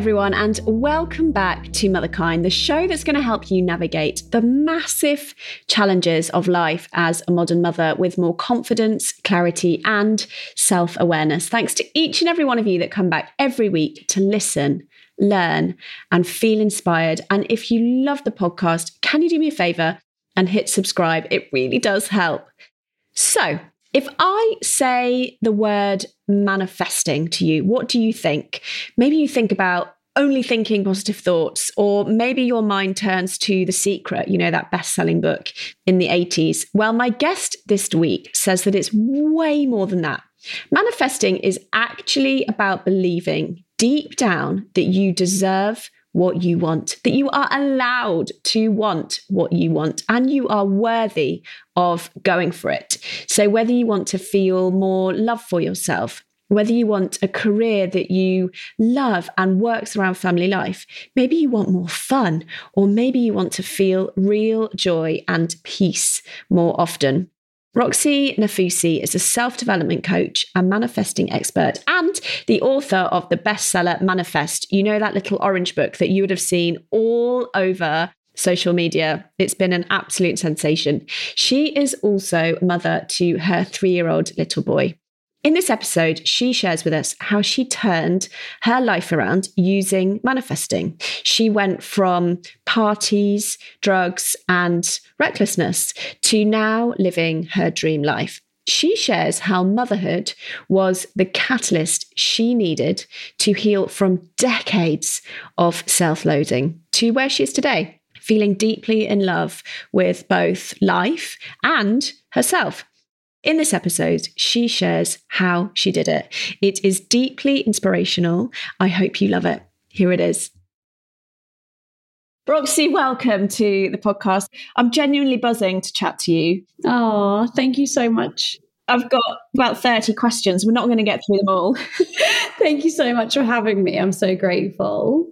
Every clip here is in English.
everyone, and welcome back to Motherkind, the show that's going to help you navigate the massive challenges of life as a modern mother with more confidence, clarity, and self awareness. Thanks to each and every one of you that come back every week to listen, learn, and feel inspired. And if you love the podcast, can you do me a favor and hit subscribe? It really does help. So, if I say the word manifesting to you, what do you think? Maybe you think about only thinking positive thoughts, or maybe your mind turns to The Secret, you know, that best selling book in the 80s. Well, my guest this week says that it's way more than that. Manifesting is actually about believing deep down that you deserve what you want, that you are allowed to want what you want, and you are worthy of going for it. So, whether you want to feel more love for yourself, whether you want a career that you love and works around family life, maybe you want more fun, or maybe you want to feel real joy and peace more often. Roxie Nafousi is a self development coach and manifesting expert and the author of the bestseller Manifest. You know, that little orange book that you would have seen all over social media. It's been an absolute sensation. She is also mother to her three year old little boy. In this episode, she shares with us how she turned her life around using manifesting. She went from parties, drugs, and recklessness to now living her dream life. She shares how motherhood was the catalyst she needed to heal from decades of self loathing to where she is today, feeling deeply in love with both life and herself. In this episode, she shares how she did it. It is deeply inspirational. I hope you love it. Here it is. Roxie, welcome to the podcast. I'm genuinely buzzing to chat to you. Oh, thank you so much. I've got about 30 questions. We're not going to get through them all. thank you so much for having me. I'm so grateful.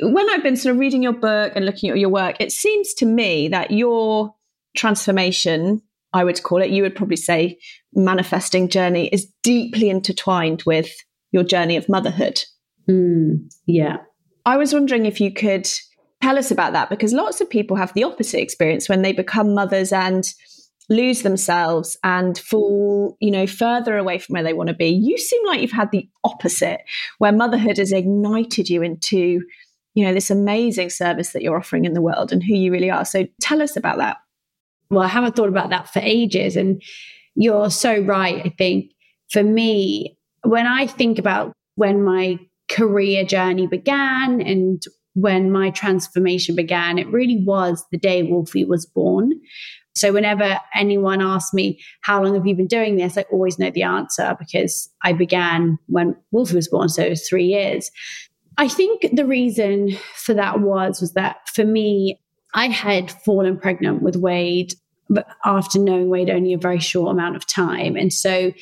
When I've been sort of reading your book and looking at your work, it seems to me that your transformation I would call it, you would probably say manifesting journey is deeply intertwined with your journey of motherhood. Mm, yeah. I was wondering if you could tell us about that because lots of people have the opposite experience when they become mothers and lose themselves and fall, you know, further away from where they want to be. You seem like you've had the opposite, where motherhood has ignited you into, you know, this amazing service that you're offering in the world and who you really are. So tell us about that well, I haven't thought about that for ages. And you're so right. I think for me, when I think about when my career journey began and when my transformation began, it really was the day Wolfie was born. So whenever anyone asks me, how long have you been doing this? I always know the answer because I began when Wolfie was born. So it was three years. I think the reason for that was, was that for me, I had fallen pregnant with Wade but after knowing Wade only a very short amount of time. And so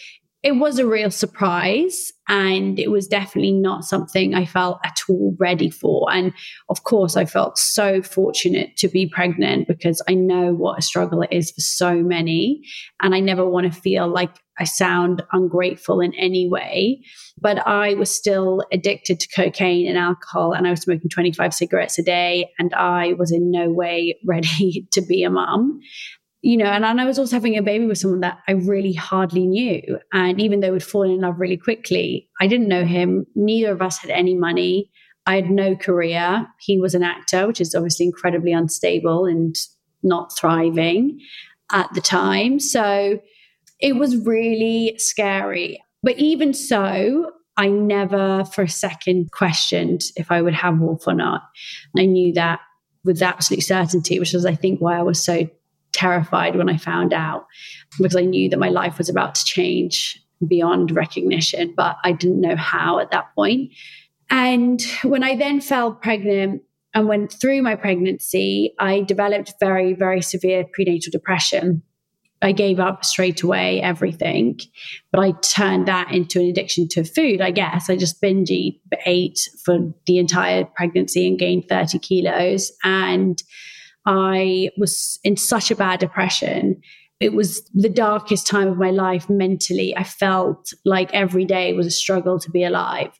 it was a real surprise and it was definitely not something I felt at all ready for. And of course, I felt so fortunate to be pregnant because I know what a struggle it is for so many. And I never want to feel like I sound ungrateful in any way. But I was still addicted to cocaine and alcohol, and I was smoking 25 cigarettes a day, and I was in no way ready to be a mom you know, and, and I was also having a baby with someone that I really hardly knew. And even though we'd fallen in love really quickly, I didn't know him. Neither of us had any money. I had no career. He was an actor, which is obviously incredibly unstable and not thriving at the time. So it was really scary. But even so, I never for a second questioned if I would have Wolf or not. I knew that with absolute certainty, which was, I think, why I was so terrified when I found out because I knew that my life was about to change beyond recognition, but I didn't know how at that point. And when I then fell pregnant and went through my pregnancy, I developed very, very severe prenatal depression. I gave up straight away everything, but I turned that into an addiction to food, I guess. I just binge ate for the entire pregnancy and gained 30 kilos. And I was in such a bad depression. it was the darkest time of my life mentally. I felt like every day was a struggle to be alive.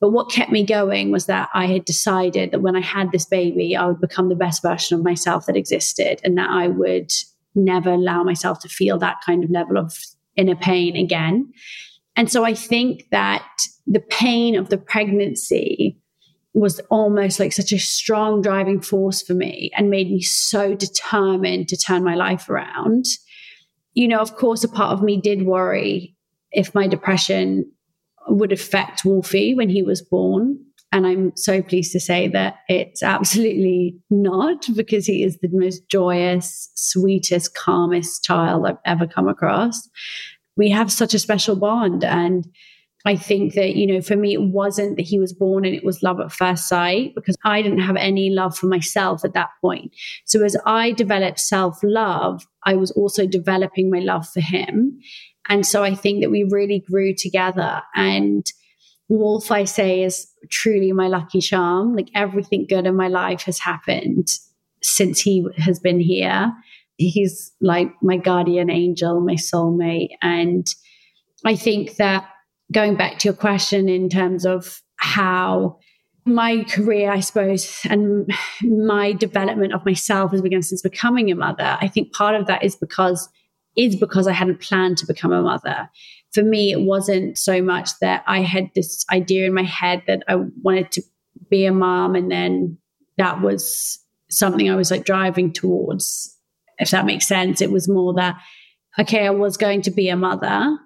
But what kept me going was that I had decided that when I had this baby, I would become the best version of myself that existed and that I would never allow myself to feel that kind of level of inner pain again. And so I think that the pain of the pregnancy was almost like such a strong driving force for me and made me so determined to turn my life around. You know, of course, a part of me did worry if my depression would affect Wolfie when he was born. And I'm so pleased to say that it's absolutely not because he is the most joyous, sweetest, calmest child I've ever come across. We have such a special bond. And I think that, you know, for me, it wasn't that he was born and it was love at first sight because I didn't have any love for myself at that point. So as I developed self love, I was also developing my love for him. And so I think that we really grew together. And Wolf, I say, is truly my lucky charm. Like everything good in my life has happened since he has been here. He's like my guardian angel, my soulmate. And I think that going back to your question in terms of how my career, I suppose, and my development of myself has begun since becoming a mother, I think part of that is because is because I hadn't planned to become a mother. For me, it wasn't so much that I had this idea in my head that I wanted to be a mom and then that was something I was like driving towards, if that makes sense. It was more that, okay, I was going to be a mother,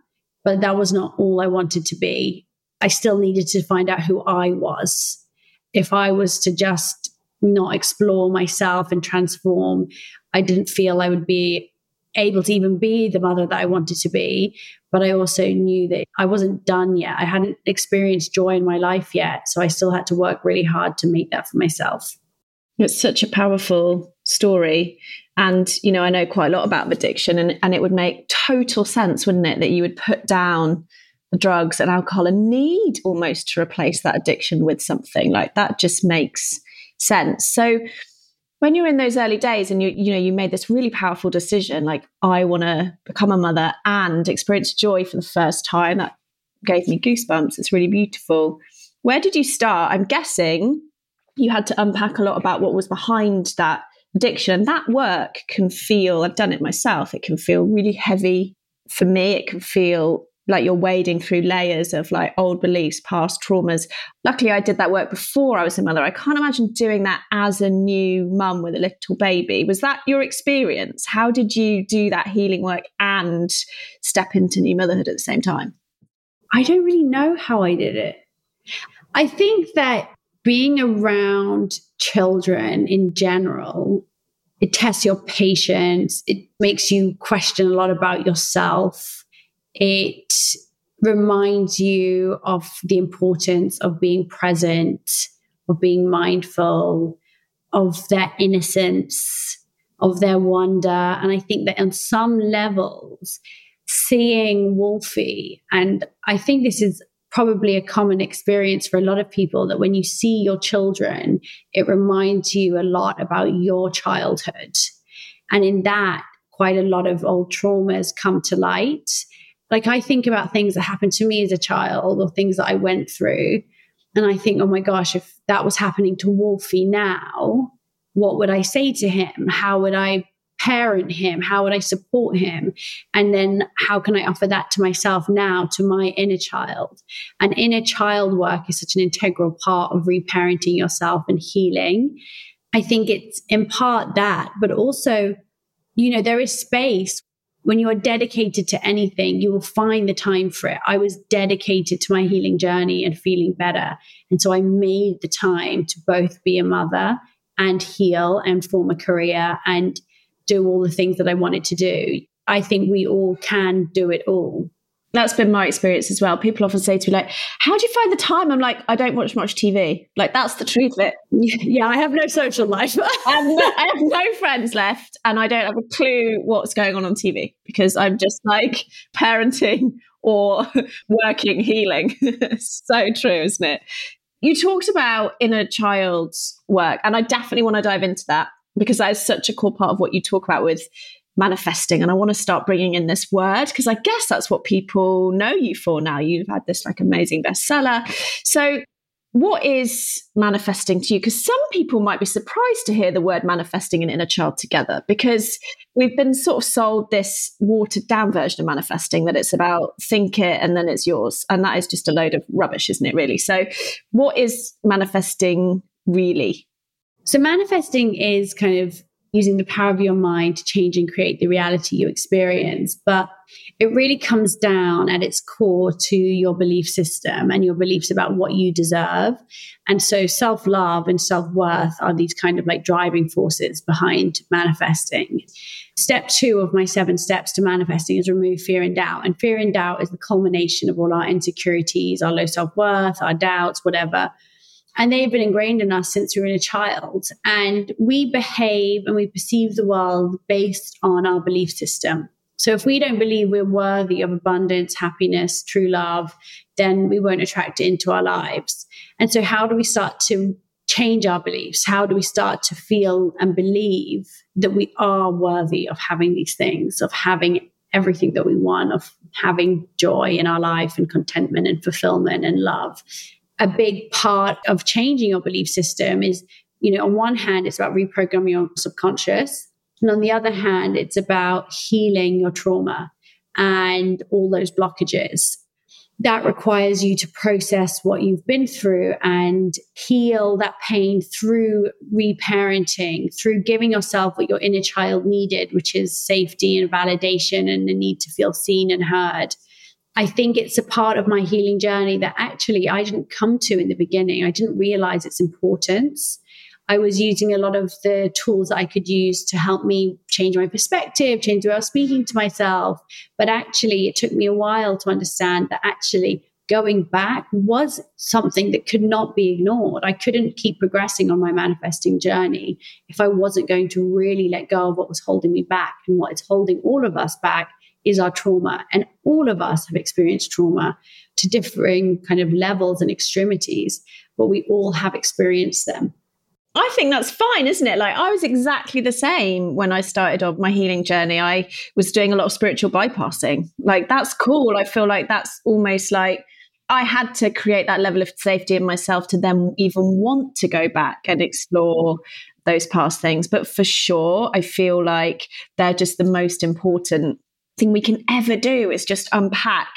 but that was not all I wanted to be. I still needed to find out who I was. If I was to just not explore myself and transform, I didn't feel I would be able to even be the mother that I wanted to be. But I also knew that I wasn't done yet. I hadn't experienced joy in my life yet. So I still had to work really hard to make that for myself. It's such a powerful story. And, you know, I know quite a lot about addiction, and, and it would make total sense, wouldn't it, that you would put down the drugs and alcohol and need almost to replace that addiction with something. Like that just makes sense. So, when you're in those early days and you you know you made this really powerful decision like i want to become a mother and experience joy for the first time that gave me goosebumps. It's really beautiful. Where did you start? I'm guessing you had to unpack a lot about what was behind that addiction. That work can feel, I've done it myself, it can feel really heavy. For me, it can feel like you're wading through layers of like old beliefs, past traumas. Luckily, I did that work before I was a mother. I can't imagine doing that as a new mum with a little baby. Was that your experience? How did you do that healing work and step into new motherhood at the same time? I don't really know how I did it. I think that being around children in general, it tests your patience. It makes you question a lot about yourself. It reminds you of the importance of being present, of being mindful, of their innocence, of their wonder. And I think that on some levels, seeing Wolfie, and I think this is probably a common experience for a lot of people that when you see your children, it reminds you a lot about your childhood. And in that, quite a lot of old traumas come to light. Like I think about things that happened to me as a child or things that I went through. And I think, oh my gosh, if that was happening to Wolfie now, what would I say to him? How would I parent him? How would I support him? And then how can I offer that to myself now, to my inner child? And inner child work is such an integral part of reparenting yourself and healing. I think it's in part that, but also, you know, there is space. When you are dedicated to anything, you will find the time for it. I was dedicated to my healing journey and feeling better. And so I made the time to both be a mother and heal and form a career and do all the things that I wanted to do. I think we all can do it all. That's been my experience as well. People often say to me, like, how do you find the time? I'm like, I don't watch much TV. Like, that's the truth of it. Yeah, I have no social life. I, have no, friends left, and I don't have a clue what's going on on TV because I'm just like parenting or working, healing. so true, isn't it? You talked about inner child's work, and I definitely want to dive into that because that is such a core part of what you talk about with manifesting and I want to start bringing in this word because I guess that's what people know you for now. You've had this like amazing bestseller. So what is manifesting to you? Because some people might be surprised to hear the word manifesting and inner child together because we've been sort of sold this watered down version of manifesting that it's about think it and then it's yours. And that is just a load of rubbish, isn't it, really? So, what is manifesting really? So, manifesting is kind of using the power of your mind to change and create the reality you experience. But it really comes down at its core to your belief system and your beliefs about what you deserve. And so self love and self worth are these kind of like driving forces behind manifesting. Step two of my seven steps to manifesting is remove fear and doubt. And fear and doubt is the culmination of all our insecurities, our low self worth, our doubts, whatever and they've been ingrained in us since we were a child. And we behave and we perceive the world based on our belief system. So if we don't believe we're worthy of abundance, happiness, true love, then we won't attract it into our lives. And so, how do we start to change our beliefs? How do we start to feel and believe that we are worthy of having these things, of having everything that we want, of having joy in our life and contentment and fulfillment and love? A big part of changing your belief system is, you know, on one hand, it's about reprogramming your subconscious. And on the other hand, it's about healing your trauma and all those blockages. That requires you to process what you've been through and heal that pain through reparenting, through giving yourself what your inner child needed, which is safety and validation and the need to feel seen and heard. I think it's a part of my healing journey that actually I didn't come to in the beginning. I didn't realize its importance. I was using a lot of the tools that I could use to help me change my perspective, change the way I was speaking to myself. But actually, it took me a while to understand that actually going back was something that could not be ignored. I couldn't keep progressing on my manifesting journey if I wasn't going to really let go of what was holding me back and what is holding all of us back is our trauma. And all of us have experienced trauma to differing kind of levels and extremities, but we all have experienced them. I think that's fine, isn't it? Like I was exactly the same when I started on my healing journey. I was doing a lot of spiritual bypassing. Like that's cool. I feel like that's almost like I had to create that level of safety in myself to then even want to go back and explore those past things. But for sure, I feel like they're just the most important thing we can ever do is just unpack.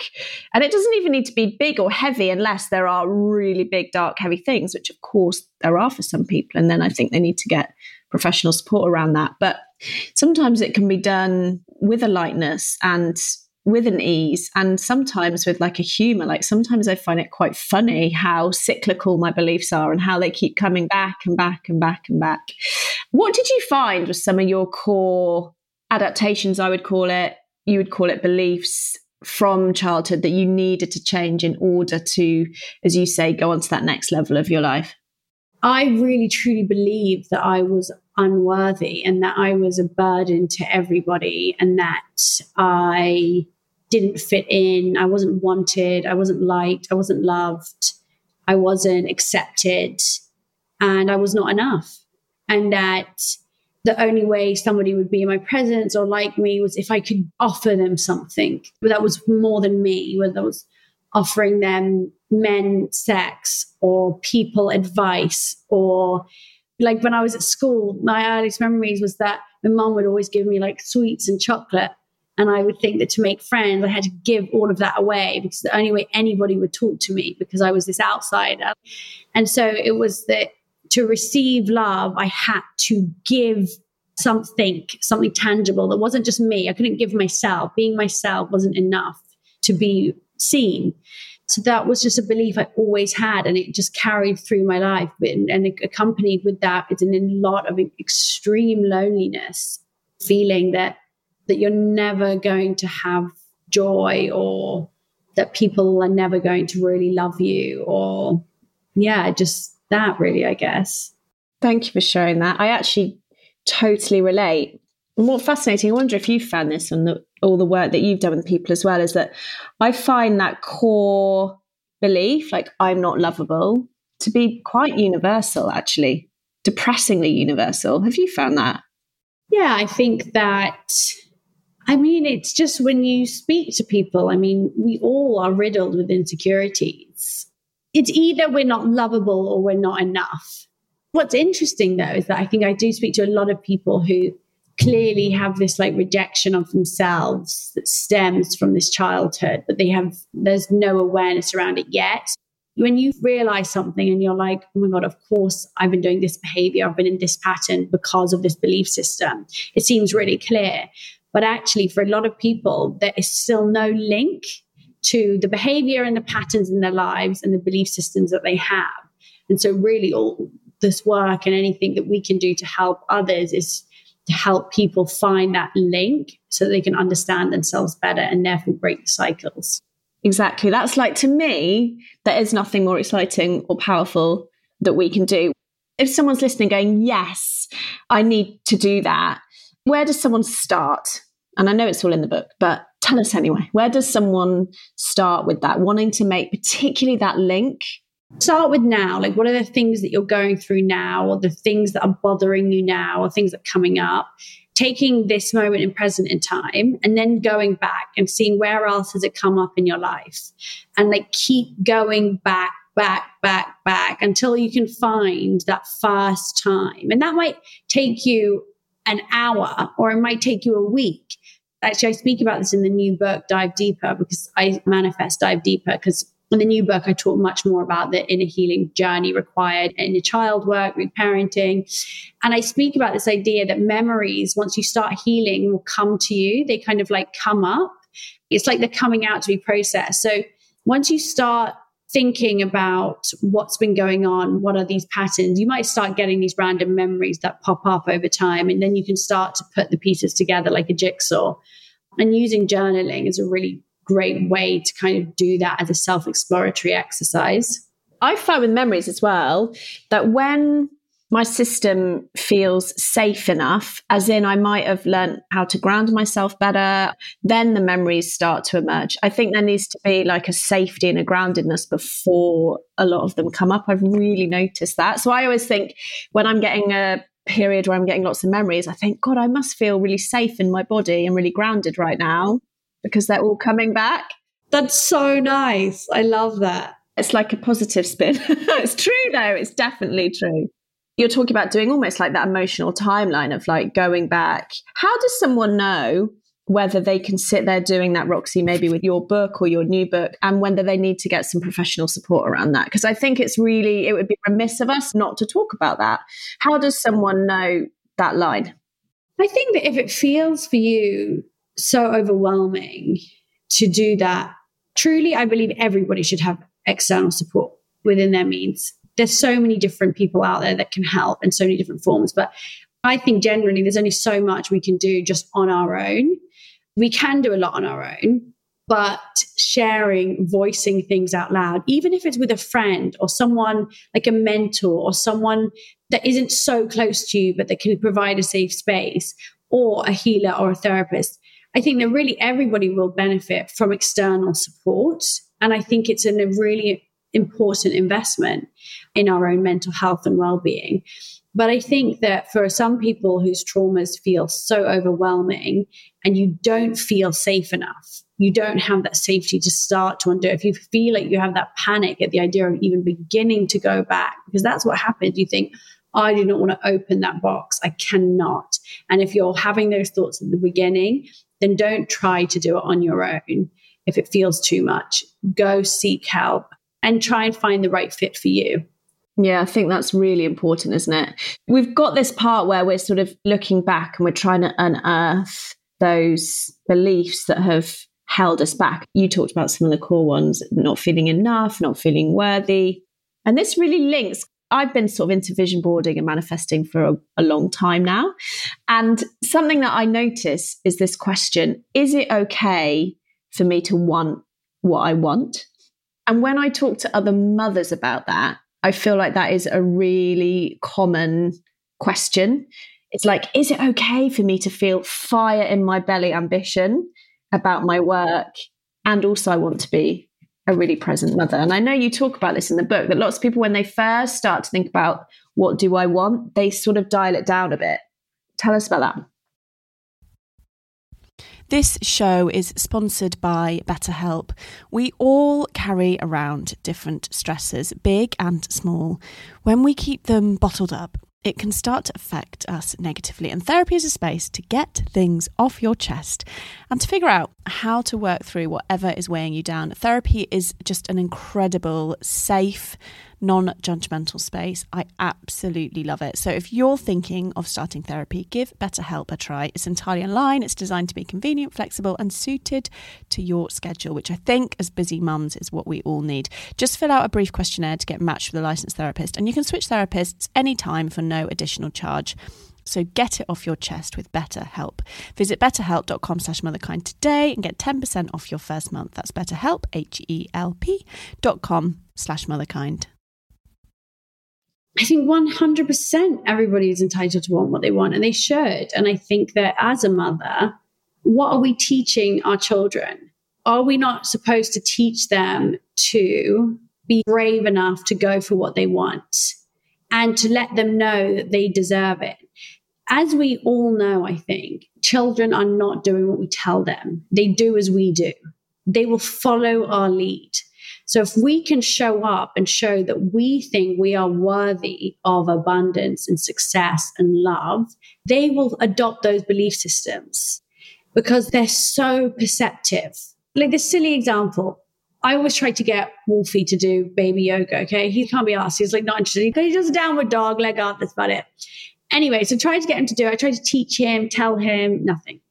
And it doesn't even need to be big or heavy unless there are really big, dark, heavy things, which of course there are for some people. And then I think they need to get professional support around that. But sometimes it can be done with a lightness and with an ease and sometimes with like a humor like sometimes i find it quite funny how cyclical my beliefs are and how they keep coming back and back and back and back what did you find was some of your core adaptations i would call it you would call it beliefs from childhood that you needed to change in order to, as you say, go on to that next level of your life? I really truly believe that I was unworthy and that I was a burden to everybody and that I didn't fit in. I wasn't wanted. I wasn't liked. I wasn't loved. I wasn't accepted. And I was not enough. And that the only way somebody would be in my presence or like me was if I could offer them something that was more than me, whether that was offering them men sex or people advice or like when I was at school, my earliest memories was that my mom would always give me like sweets and chocolate. And I would think that to make friends, I had to give all of that away because the only way anybody would talk to me because I was this outsider. And so it was that to receive love, I had to give something, something tangible that wasn't just me. I couldn't give myself. Being myself wasn't enough to be seen. So that was just a belief I always had, and it just carried through my life. And, and accompanied with that is a lot of extreme loneliness, feeling that that you're never going to have joy, or that people are never going to really love you, or yeah, just that really, I guess. Thank you for sharing that. I actually totally relate. And what fascinating, I wonder if you found this on the, all the work that you've done with people as well, is that I find that core belief, like I'm not lovable, to be quite universal, actually, depressingly universal. Have you found that? Yeah, I think that I mean, it's just when you speak to people, I mean, we all are riddled with insecurities. It's either we're not lovable or we're not enough. What's interesting though is that I think I do speak to a lot of people who clearly have this like rejection of themselves that stems from this childhood, but they have, there's no awareness around it yet. When you realize something and you're like, oh my God, of course I've been doing this behavior, I've been in this pattern because of this belief system, it seems really clear. But actually, for a lot of people, there is still no link to the behavior and the patterns in their lives and the belief systems that they have. And so, really, all this work and anything that we can do to help others is to help people find that link so they can understand themselves better and therefore break the cycles. Exactly. That's like to me, there is nothing more exciting or powerful that we can do. If someone's listening going, Yes, I need to do that, where does someone start? And I know it's all in the book, but tell us anyway. Where does someone start with that, wanting to make particularly that link? Start with now. Like, what are the things that you're going through now, or the things that are bothering you now, or things that are coming up? Taking this moment in present in time and then going back and seeing where else has it come up in your life. And like, keep going back back, back, back until you can find that first time. And that might take you an hour or it might take you a week. Actually, I speak about this in the new book, Dive Deeper, because I manifest Dive Deeper because in the new book, I talk much more about the inner healing journey required in your child work, with parenting. And I speak about this idea that memories, once you start healing, will come to you. They kind of like come up. It's like they're coming out to be processed. So once you start thinking about what's been going on, what are these patterns, you might start getting these random memories that pop up over time. And then you can start to put the pieces together like a jigsaw. And using journaling is a really great way to kind of do that as a self exploratory exercise. I find with memories as well that when my system feels safe enough, as in I might have learned how to ground myself better, then the memories start to emerge. I think there needs to be like a safety and a groundedness before a lot of them come up. I've really noticed that. So I always think when I'm getting a period where I'm getting lots of memories, I think, God, I must feel really safe in my body and really grounded right now because they're all coming back. That's so nice. I love that. It's like a positive spin. it's true, though. It's definitely true you're talking about doing almost like that emotional timeline of like going back. How does someone know whether they can sit there doing that, Roxie, maybe with your book or your new book, and whether they need to get some professional support around that? Because I think it's really, it would be remiss of us not to talk about that. How does someone know that line? I think that if it feels for you so overwhelming to do that, truly, I believe everybody should have external support within their means there's so many different people out there that can help in so many different forms. But I think generally there's only so much we can do just on our own. We can do a lot on our own, but sharing, voicing things out loud, even if it's with a friend or someone like a mentor or someone that isn't so close to you, but that can provide a safe space, or a healer or a therapist, I think that really everybody will benefit from external support. And I think it's a really important investment in our own mental health and well-being but i think that for some people whose traumas feel so overwhelming and you don't feel safe enough you don't have that safety to start to undo if you feel like you have that panic at the idea of even beginning to go back because that's what happens you think I do not want to open that box. I cannot. And if you're having those thoughts at the beginning, then don't try to do it on your own. If it feels too much, go seek help and try and find the right fit for you. Yeah, I think that's really important, isn't it? We've got this part where we're sort of looking back and we're trying to unearth those beliefs that have held us back. You talked about some of the core ones not feeling enough, not feeling worthy. And this really links. I've been sort of into vision boarding and manifesting for a, a long time now. And something that I notice is this question Is it okay for me to want what I want? And when I talk to other mothers about that, I feel like that is a really common question. It's like, is it okay for me to feel fire in my belly ambition about my work? And also, I want to be a really present mother. And I know you talk about this in the book that lots of people, when they first start to think about what do I want, they sort of dial it down a bit. Tell us about that. This show is sponsored by BetterHelp. We all carry around different stresses, big and small. When we keep them bottled up, it can start to affect us negatively. And therapy is a space to get things off your chest and to figure out how to work through whatever is weighing you down. Therapy is just an incredible, safe, non judgmental space. I absolutely love it. So if you're thinking of starting therapy, give BetterHelp a try. It's entirely online, it's designed to be convenient, flexible, and suited to your schedule, which I think, as busy mums, is what we all need. Just fill out a brief questionnaire to get matched with a licensed therapist, and you can switch therapists anytime for no additional charge. So get it off your chest with BetterHelp. Visit betterhelp.com slash motherkind today and get 10% off your first month. That's betterhelp, H-E-L-P dot com slash motherkind. I think 100% everybody is entitled to want what they want and they should. And I think that as a mother, what are we teaching our children? Are we not supposed to teach them to be brave enough to go for what they want and to let them know that they deserve it? As we all know, I think children are not doing what we tell them. They do as we do. They will follow our lead. So if we can show up and show that we think we are worthy of abundance and success and love, they will adopt those belief systems because they're so perceptive. Like this silly example. I always try to get Wolfie to do baby yoga. Okay. He can't be asked. He's like not interested. He does a downward dog, leg up. That's about it. Anyway, so try to get him to do it. I try to teach him, tell him nothing.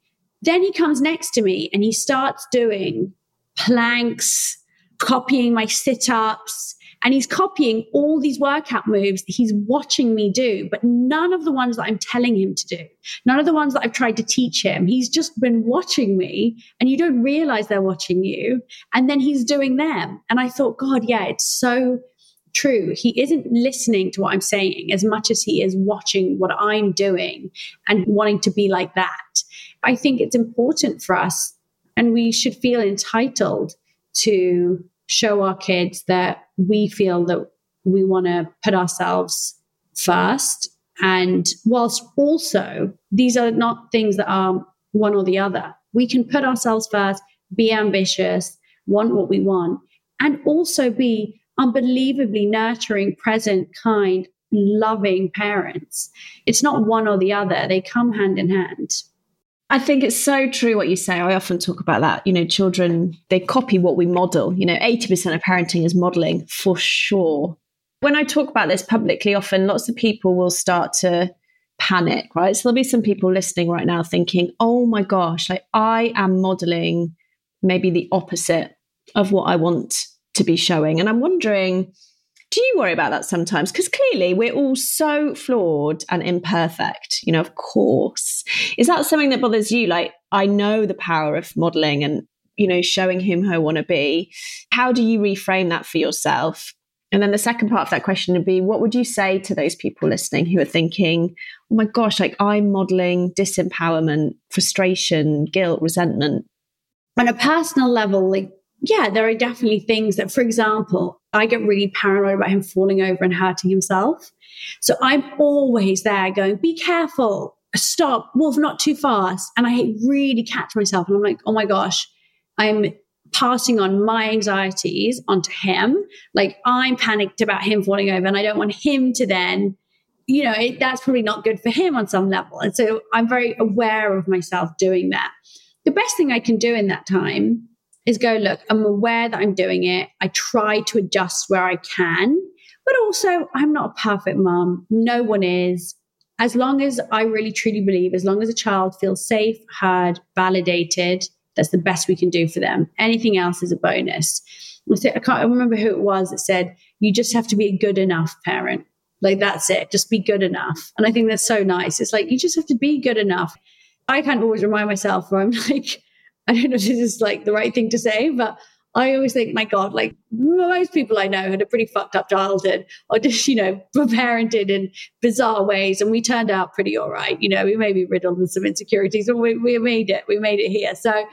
Then he comes next to me and he starts doing planks, copying my sit ups. And he's copying all these workout moves that he's watching me do, but none of the ones that I'm telling him to do, none of the ones that I've tried to teach him. He's just been watching me and you don't realize they're watching you. And then he's doing them. And I thought, God, yeah, it's so true. He isn't listening to what I'm saying as much as he is watching what I'm doing and wanting to be like that. I think it's important for us and we should feel entitled to show our kids that we feel that we want to put ourselves first. And whilst also, these are not things that are one or the other. We can put ourselves first, be ambitious, want what we want, and also be unbelievably nurturing, present, kind, loving parents. It's not one or the other, they come hand in hand. I think it's so true what you say. I often talk about that. You know, children, they copy what we model. You know, 80% of parenting is modeling for sure. When I talk about this publicly, often lots of people will start to panic, right? So there'll be some people listening right now thinking, oh my gosh, like I am modeling maybe the opposite of what I want to be showing. And I'm wondering, do you worry about that sometimes? Because clearly we're all so flawed and imperfect, you know, of course. Is that something that bothers you? Like, I know the power of modeling and, you know, showing whom I want to be. How do you reframe that for yourself? And then the second part of that question would be what would you say to those people listening who are thinking, oh my gosh, like I'm modeling disempowerment, frustration, guilt, resentment? On a personal level, like yeah, there are definitely things that, for example, I get really paranoid about him falling over and hurting himself. So I'm always there going, be careful, stop, Wolf, not too fast. And I really catch myself and I'm like, oh my gosh, I'm passing on my anxieties onto him. Like I'm panicked about him falling over and I don't want him to then, you know, it, that's probably not good for him on some level. And so I'm very aware of myself doing that. The best thing I can do in that time is go, look, I'm aware that I'm doing it. I try to adjust where I can, but also I'm not a perfect mom. No one is. As long as I really truly believe, as long as a child feels safe, heard, validated, that's the best we can do for them. Anything else is a bonus. I can't remember who it was that said, you just have to be a good enough parent. Like that's it. Just be good enough. And I think that's so nice. It's like, you just have to be good enough. I can't always remind myself where I'm like, I don't know if this is like the right thing to say, but I always think, my God, like most people I know had a pretty fucked up childhood or just, you know, were parented in bizarre ways. And we turned out pretty all right. You know, we may be riddled with some insecurities, but we, we made it. We made it here. So,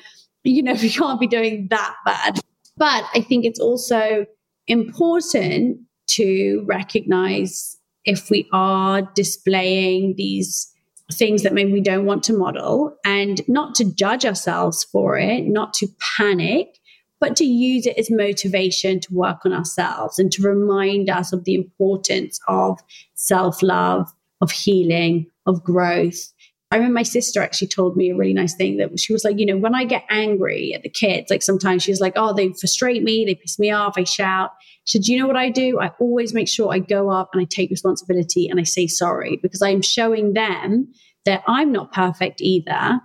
you know, we can't be doing that bad. But I think it's also important to recognize if we are displaying these things that maybe we don't want to model and not to judge ourselves for it, not to panic, but to use it as motivation to work on ourselves and to remind us of the importance of self love, of healing, of growth. I remember my sister actually told me a really nice thing that she was like, you know, when I get angry at the kids, like sometimes she's like, oh, they frustrate me, they piss me off, I shout. She said, you know what I do? I always make sure I go up and I take responsibility and I say sorry because I'm showing them that I'm not perfect either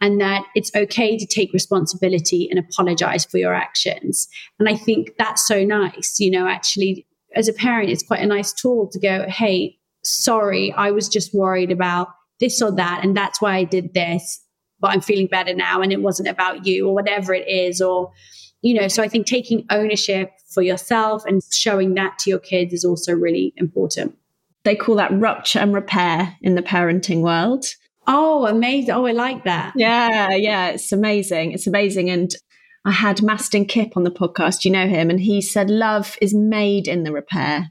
and that it's okay to take responsibility and apologize for your actions. And I think that's so nice. You know, actually, as a parent, it's quite a nice tool to go, hey, sorry, I was just worried about this or that. And that's why I did this, but I'm feeling better now. And it wasn't about you or whatever it is. Or, you know, so I think taking ownership for yourself and showing that to your kids is also really important. They call that rupture and repair in the parenting world. Oh, amazing. Oh, I like that. Yeah, yeah, it's amazing. It's amazing. And I had Mastin Kipp on the podcast. You know him? And he said, Love is made in the repair.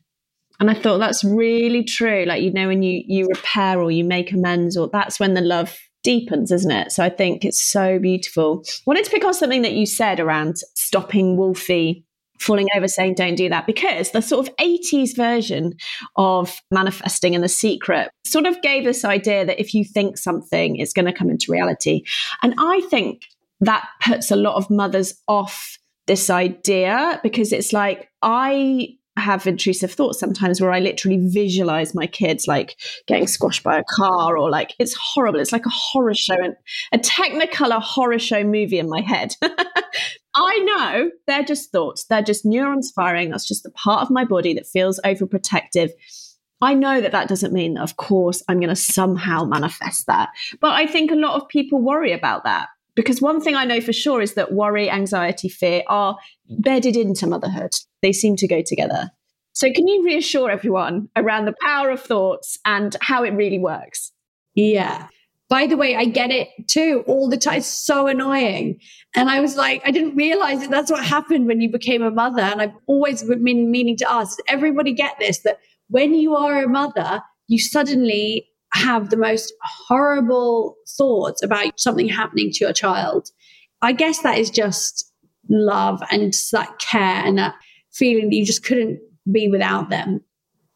And I thought that's really true. Like, you know, when you, you repair or you make amends, or that's when the love deepens, isn't it? So I think it's so beautiful. I wanted to pick on something that you said around stopping Wolfie falling over saying don't do that because the sort of 80s version of manifesting and the secret sort of gave this idea that if you think something it's going to come into reality and i think that puts a lot of mothers off this idea because it's like i have intrusive thoughts sometimes where I literally visualize my kids like getting squashed by a car or like it's horrible. It's like a horror show and a technicolor horror show movie in my head. I know they're just thoughts. They're just neurons firing. That's just the part of my body that feels overprotective. I know that that doesn't mean that, of course, I'm going to somehow manifest that. But I think a lot of people worry about that because one thing I know for sure is that worry, anxiety, fear are bedded into motherhood. They seem to go together. So, can you reassure everyone around the power of thoughts and how it really works? Yeah. By the way, I get it too all the time. It's so annoying. And I was like, I didn't realize that that's what happened when you became a mother. And I've always been meaning to ask, everybody get this, that when you are a mother, you suddenly have the most horrible thoughts about something happening to your child. I guess that is just love and that care and that feeling that you just couldn't be without them.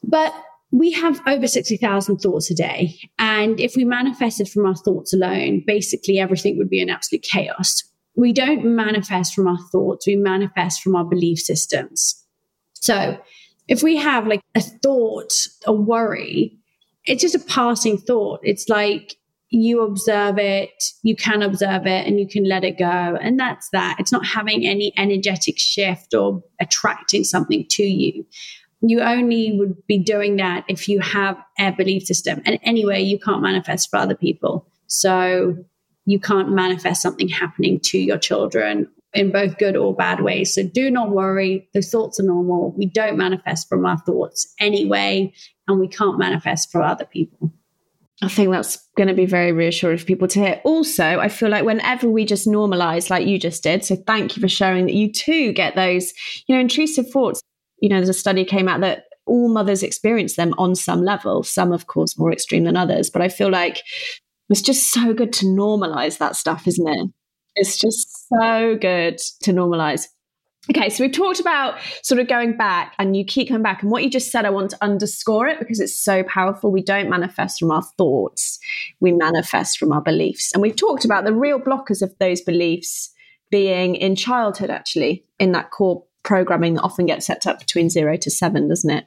But we have over 60,000 thoughts a day. And if we manifested from our thoughts alone, basically everything would be in absolute chaos. We don't manifest from our thoughts, we manifest from our belief systems. So if we have like a thought, a worry, it's just a passing thought. It's like you observe it, you can observe it, and you can let it go. And that's that. It's not having any energetic shift or attracting something to you you only would be doing that if you have a belief system. And anyway, you can't manifest for other people. So you can't manifest something happening to your children in both good or bad ways. So do not worry. The thoughts are normal. We don't manifest from our thoughts anyway, and we can't manifest for other people. I think that's going to be very reassuring for people to hear. Also, I feel like whenever we just normalize, like you just did, so thank you for sharing that you too get those, you know, intrusive thoughts you know, there's a study came out that all mothers experience them on some level, some, of course, more extreme than others. But I feel like it's just so good to normalize that stuff, isn't it? It's just so good to normalize. Okay, so we've talked about sort of going back, and you keep coming back. And what you just said, I want to underscore it because it's so powerful. We don't manifest from our thoughts, we manifest from our beliefs. And we've talked about the real blockers of those beliefs being in childhood, actually, in that core programming that often gets set up between zero to seven, doesn't it?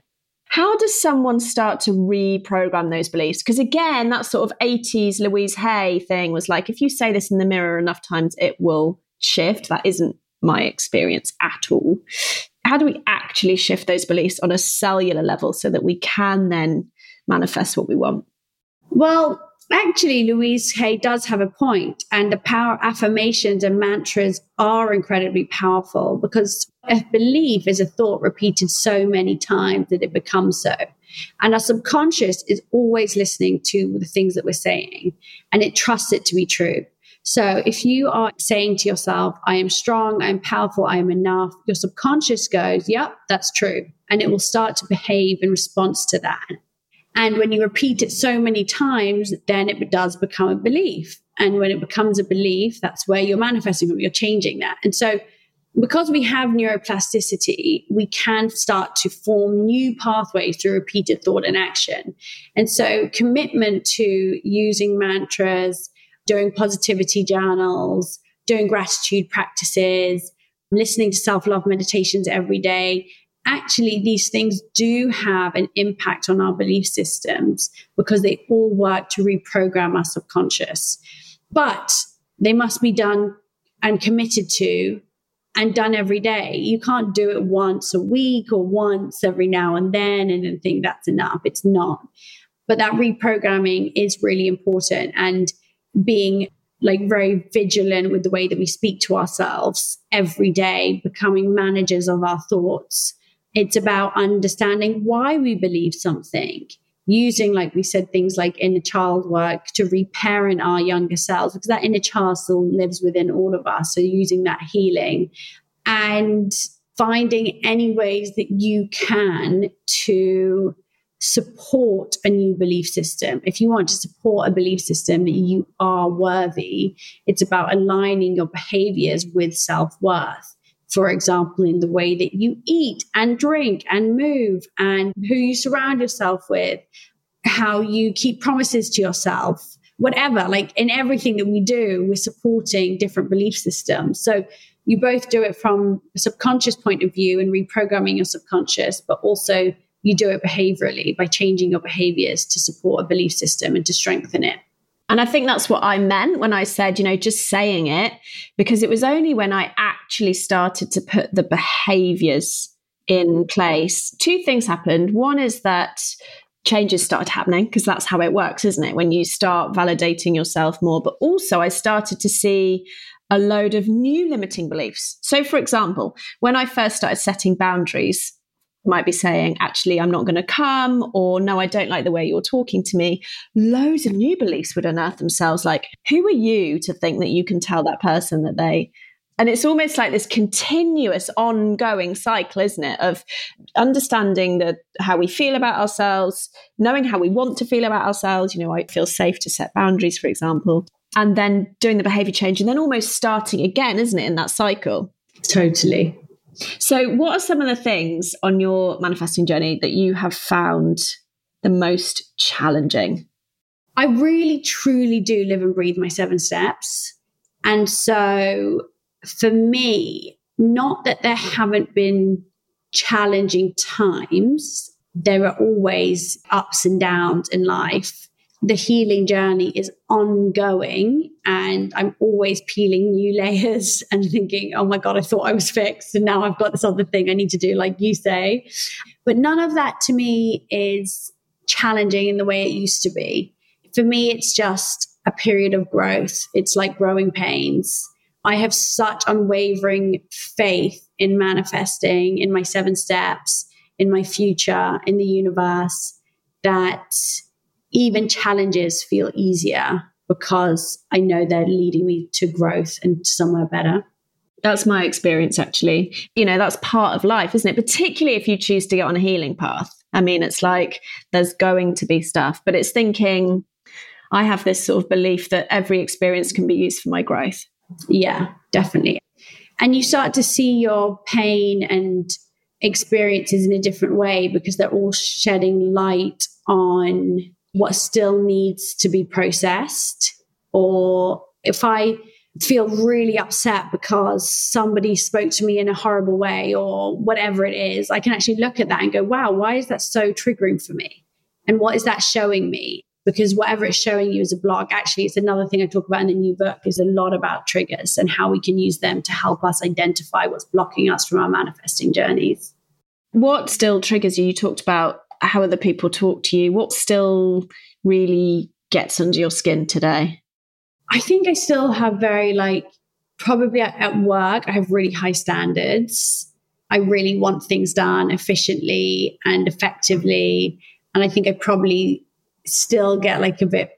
How does someone start to reprogram those beliefs? Because again, that sort of 80s Louise Hay thing was like, if you say this in the mirror enough times, it will shift. That isn't my experience at all. How do we actually shift those beliefs on a cellular level so that we can then manifest what we want? Well, actually, Louise Hay does have a point, and the power affirmations and mantras are incredibly powerful because a belief is a thought repeated so many times that it becomes so. And our subconscious is always listening to the things that we're saying, and it trusts it to be true. So if you are saying to yourself, I am strong, I am powerful, I am enough, your subconscious goes, Yep, that's true. And it will start to behave in response to that. And when you repeat it so many times, then it does become a belief. And when it becomes a belief, that's where you're manifesting you're changing that. And so because we have neuroplasticity, we can start to form new pathways through repeated thought and action. And so, commitment to using mantras, doing positivity journals, doing gratitude practices, listening to self love meditations every day. Actually, these things do have an impact on our belief systems because they all work to reprogram our subconscious. But they must be done and committed to and done every day. You can't do it once a week or once every now and then and then think that's enough. It's not. But that reprogramming is really important and being like very vigilant with the way that we speak to ourselves every day, becoming managers of our thoughts. It's about understanding why we believe something using, like we said, things like inner child work to reparent our younger selves, because that inner child still lives within all of us. So using that healing and finding any ways that you can to support a new belief system. If you want to support a belief system that you are worthy, it's about aligning your behaviors with self worth for example, in the way that you eat and drink and move and who you surround yourself with, how you keep promises to yourself, whatever, like in everything that we do, we're supporting different belief systems. So you both do it from a subconscious point of view and reprogramming your subconscious, but also you do it behaviorally by changing your behaviors to support a belief system and to strengthen it. And I think that's what I meant when I said, you know, just saying it, because it was only when I actually started to put the behaviors in place. Two things happened. One is that changes started happening because that's how it works, isn't it? When you start validating yourself more. But also, I started to see a load of new limiting beliefs. So, for example, when I first started setting boundaries, might be saying, actually, I'm not going to come, or no, I don't like the way you're talking to me, loads of new beliefs would unearth themselves. Like, who are you to think that you can tell that person that they. And it's almost like this continuous, ongoing cycle, isn't it? Of understanding that how we feel about ourselves, knowing how we want to feel about ourselves. You know, I feel safe to set boundaries, for example, and then doing the behavior change, and then almost starting again, isn't it, in that cycle? Totally. So, what are some of the things on your manifesting journey that you have found the most challenging? I really, truly do live and breathe my seven steps. And so, for me, not that there haven't been challenging times, there are always ups and downs in life the healing journey is ongoing and I'm always peeling new layers and thinking, oh my God, I thought I was fixed. And now I've got this other thing I need to do, like you say. But none of that to me is challenging in the way it used to be. For me, it's just a period of growth. It's like growing pains. I have such unwavering faith in manifesting, in my seven steps, in my future, in the universe, that even challenges feel easier because I know they're leading me to growth and somewhere better. That's my experience, actually. You know, that's part of life, isn't it? Particularly if you choose to get on a healing path. I mean, it's like there's going to be stuff, but it's thinking, I have this sort of belief that every experience can be used for my growth. Yeah, definitely. And you start to see your pain and experiences in a different way because they're all shedding light on what still needs to be processed, or if I feel really upset because somebody spoke to me in a horrible way or whatever it is, I can actually look at that and go, wow, why is that so triggering for me? And what is that showing me? Because whatever it's showing you as a block. Actually, it's another thing I talk about in the new book is a lot about triggers and how we can use them to help us identify what's blocking us from our manifesting journeys. What still triggers you? You talked about how other people talk to you? What still really gets under your skin today? I think I still have very like probably at, work I have really high standards. I really want things done efficiently and effectively and I think I probably still get like a bit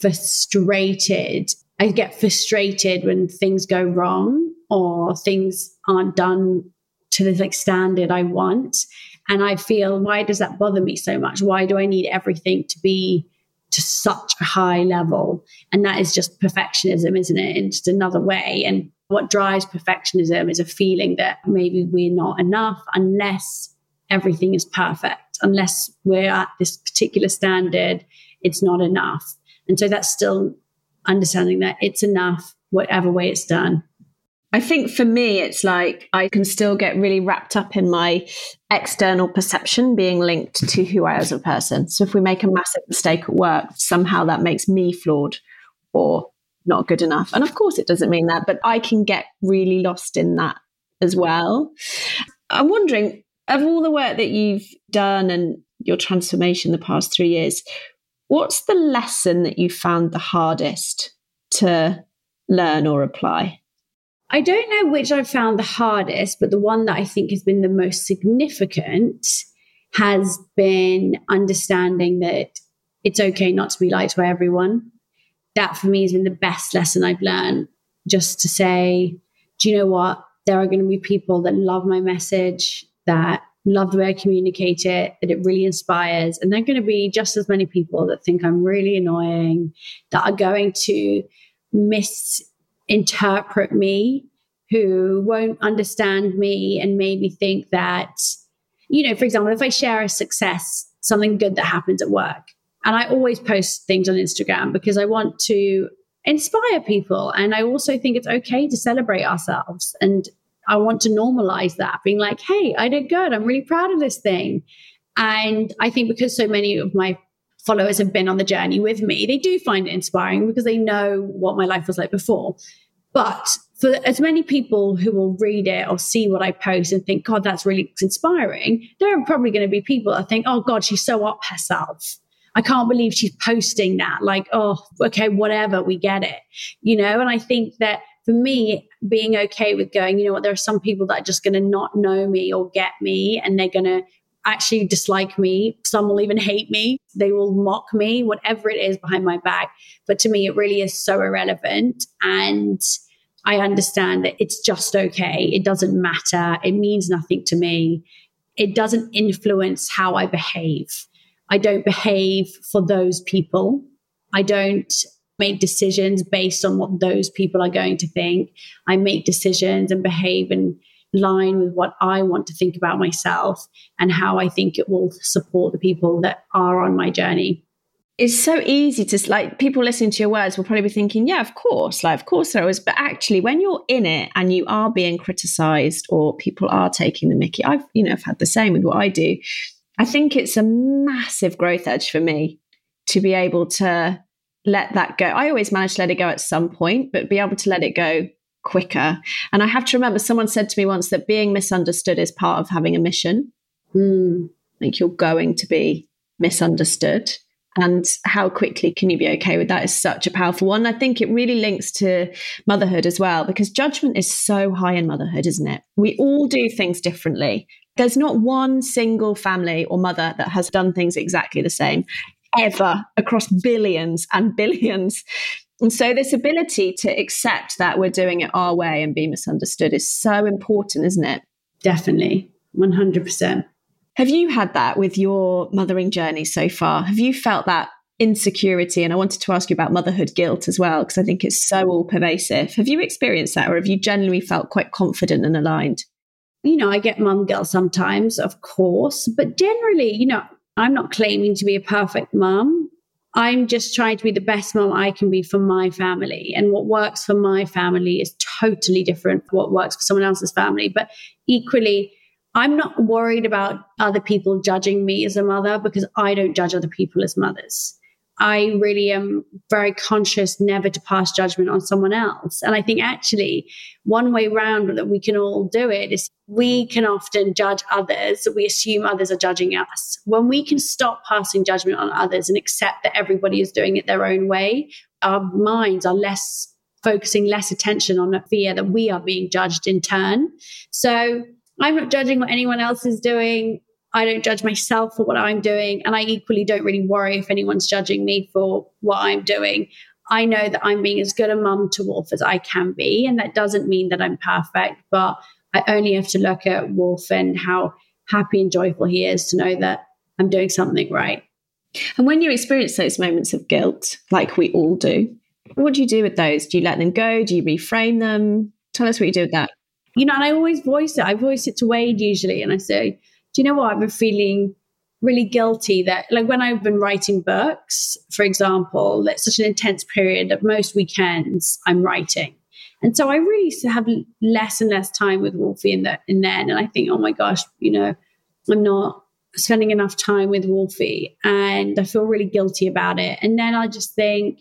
frustrated. I get frustrated when things go wrong or things aren't done to the like standard I want. And I feel, why does that bother me so much? Why do I need everything to be to such a high level? And that is just perfectionism, isn't it? In just another way. And what drives perfectionism is a feeling that maybe we're not enough unless everything is perfect, unless we're at this particular standard, it's not enough. And so that's still understanding that it's enough, whatever way it's done. I think for me, it's like I can still get really wrapped up in my external perception being linked to who I am as a person. So if we make a massive mistake at work, somehow that makes me flawed or not good enough. And of course, it doesn't mean that, but I can get really lost in that as well. I'm wondering, of all the work that you've done and your transformation the past three years, what's the lesson that you found the hardest to learn or apply? I don't know which I've found the hardest, but the one that I think has been the most significant has been understanding that it's okay not to be liked by everyone. That for me has been the best lesson I've learned. Just to say, do you know what? There are going to be people that love my message, that love the way I communicate it, that it really inspires. And there are going to be just as many people that think I'm really annoying, that are going to miss interpret me, who won't understand me and maybe think that, you know, for example, if I share a success, something good that happens at work, and I always post things on Instagram because I want to inspire people. And I also think it's okay to celebrate ourselves. And I want to normalize that, being like, hey, I did good. I'm really proud of this thing. And I think because so many of my followers have been on the journey with me, they do find it inspiring because they know what my life was like before. But for as many people who will read it or see what I post and think, God, that's really inspiring, there are probably going to be people that think, oh, God, she's so up herself. I can't believe she's posting that. Like, oh, okay, whatever, we get it. You know, and I think that for me, being okay with going, you know what, there are some people that are just going to not know me or get me and they're going to actually dislike me. Some will even hate me. They will mock me, whatever it is behind my back. But to me, it really is so irrelevant. And I understand that it's just okay. It doesn't matter. It means nothing to me. It doesn't influence how I behave. I don't behave for those people. I don't make decisions based on what those people are going to think. I make decisions and behave and line with what I want to think about myself and how I think it will support the people that are on my journey. It's so easy to like people listening to your words will probably be thinking, yeah, of course, like of course there is. But actually, when you're in it and you are being criticized or people are taking the Mickey, I've you know I've had the same with what I do. I think it's a massive growth edge for me to be able to let that go. I always manage to let it go at some point, but be able to let it go quicker. And I have to remember someone said to me once that being misunderstood is part of having a mission. Mm. Like you're going to be misunderstood. And how quickly can you be okay with that is such a powerful one. I think it really links to motherhood as well, because judgment is so high in motherhood, isn't it? We all do things differently. There's not one single family or mother that has done things exactly the same ever across billions and billions. And so, this ability to accept that we're doing it our way and be misunderstood is so important, isn't it? Definitely, 100%. Have you had that with your mothering journey so far? Have you felt that insecurity? And I wanted to ask you about motherhood guilt as well, because I think it's so all pervasive. Have you experienced that, or have you generally felt quite confident and aligned? You know, I get mum guilt sometimes, of course, but generally, you know, I'm not claiming to be a perfect mum. I'm just trying to be the best mom I can be for my family. And what works for my family is totally different from what works for someone else's family. But equally, I'm not worried about other people judging me as a mother because I don't judge other people as mothers. I really am very conscious never to pass judgment on someone else. And I think actually one way round that we can all do it is we can often judge others. We assume others are judging us. When we can stop passing judgment on others and accept that everybody is doing it their own way, our minds are less focusing less attention on the fear that we are being judged in turn. So I'm not judging what anyone else is doing. I don't judge myself for what I'm doing. And I equally don't really worry if anyone's judging me for what I'm doing. I know that I'm being as good a mum to Wolf as I can be. And that doesn't mean that I'm perfect, but I only have to look at Wolf and how happy and joyful he is to know that I'm doing something right. And when you experience those moments of guilt, like we all do, what do you do with those? Do you let them go? Do you reframe them? Tell us what you do with that. You know, and I always voice it. I voice it to Wade usually, and I say, "Do you know what? I've been feeling really guilty that, like, when I've been writing books, for example, that's such an intense period that most weekends I'm writing." And so I really have less and less time with Wolfie in, the, in then. And I think, oh my gosh, you know, I'm not spending enough time with Wolfie and I feel really guilty about it. And then I just think,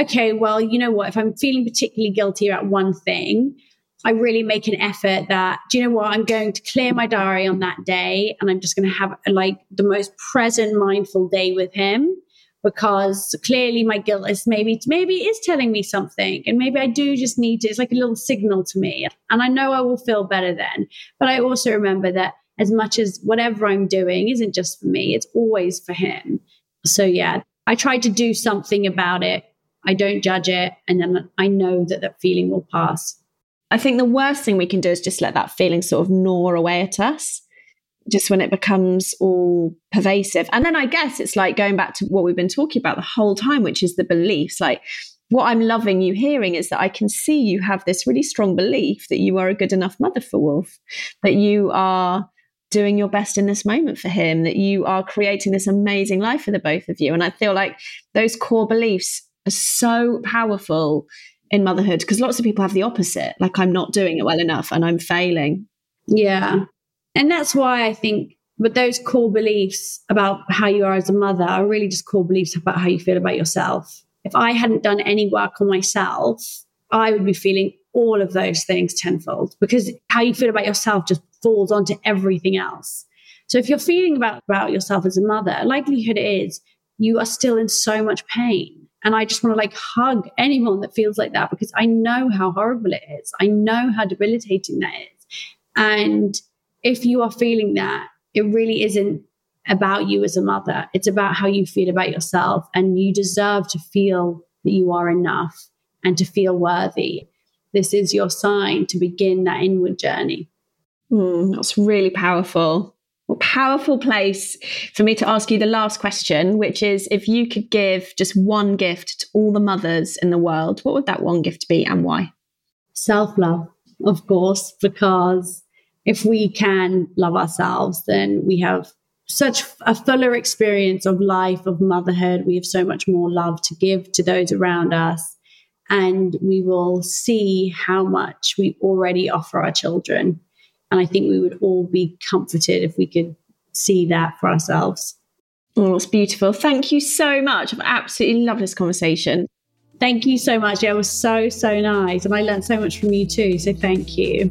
okay, well, you know what? If I'm feeling particularly guilty about one thing, I really make an effort that, do you know what? I'm going to clear my diary on that day and I'm just going to have like the most present, mindful day with him because clearly my guilt is maybe maybe it is telling me something and maybe I do just need to it's like a little signal to me and I know I will feel better then. But I also remember that as much as whatever I'm doing isn't just for me it's always for him. So yeah I try to do something about it. I don't judge it and then I know that that feeling will pass I think the worst thing we can do is just let that feeling sort of gnaw away at us just when it becomes all pervasive. And then I guess it's like going back to what we've been talking about the whole time, which is the beliefs. Like, what I'm loving you hearing is that I can see you have this really strong belief that you are a good enough mother for Wolf, that you are doing your best in this moment for him, that you are creating this amazing life for the both of you. And I feel like those core beliefs are so powerful in motherhood because lots of people have the opposite like, I'm not doing it well enough and I'm failing. Yeah. And that's why I think, but those core beliefs about how you are as a mother are really just core beliefs about how you feel about yourself. If I hadn't done any work on myself, I would be feeling all of those things tenfold because how you feel about yourself just falls onto everything else. So if you're feeling about, about yourself as a mother, likelihood is you are still in so much pain. And I just want to like hug anyone that feels like that because I know how horrible it is. I know how debilitating that is. And if you are feeling that, it really isn't about you as a mother. It's about how you feel about yourself. And you deserve to feel that you are enough and to feel worthy. This is your sign to begin that inward journey. Mm, that's really powerful. Powerful place for me to ask you the last question, which is if you could give just one gift to all the mothers in the world, what would that one gift be and why? Self love, of course, because if we can love ourselves, then we have such a fuller experience of life, of motherhood. We have so much more love to give to those around us. And we will see how much we already offer our children. And I think we would all be comforted if we could see that for ourselves. Oh, it's beautiful. Thank you so much. I've absolutely loved this conversation. Thank you so much. It was so, so nice. And I learned so much from you too. So thank you.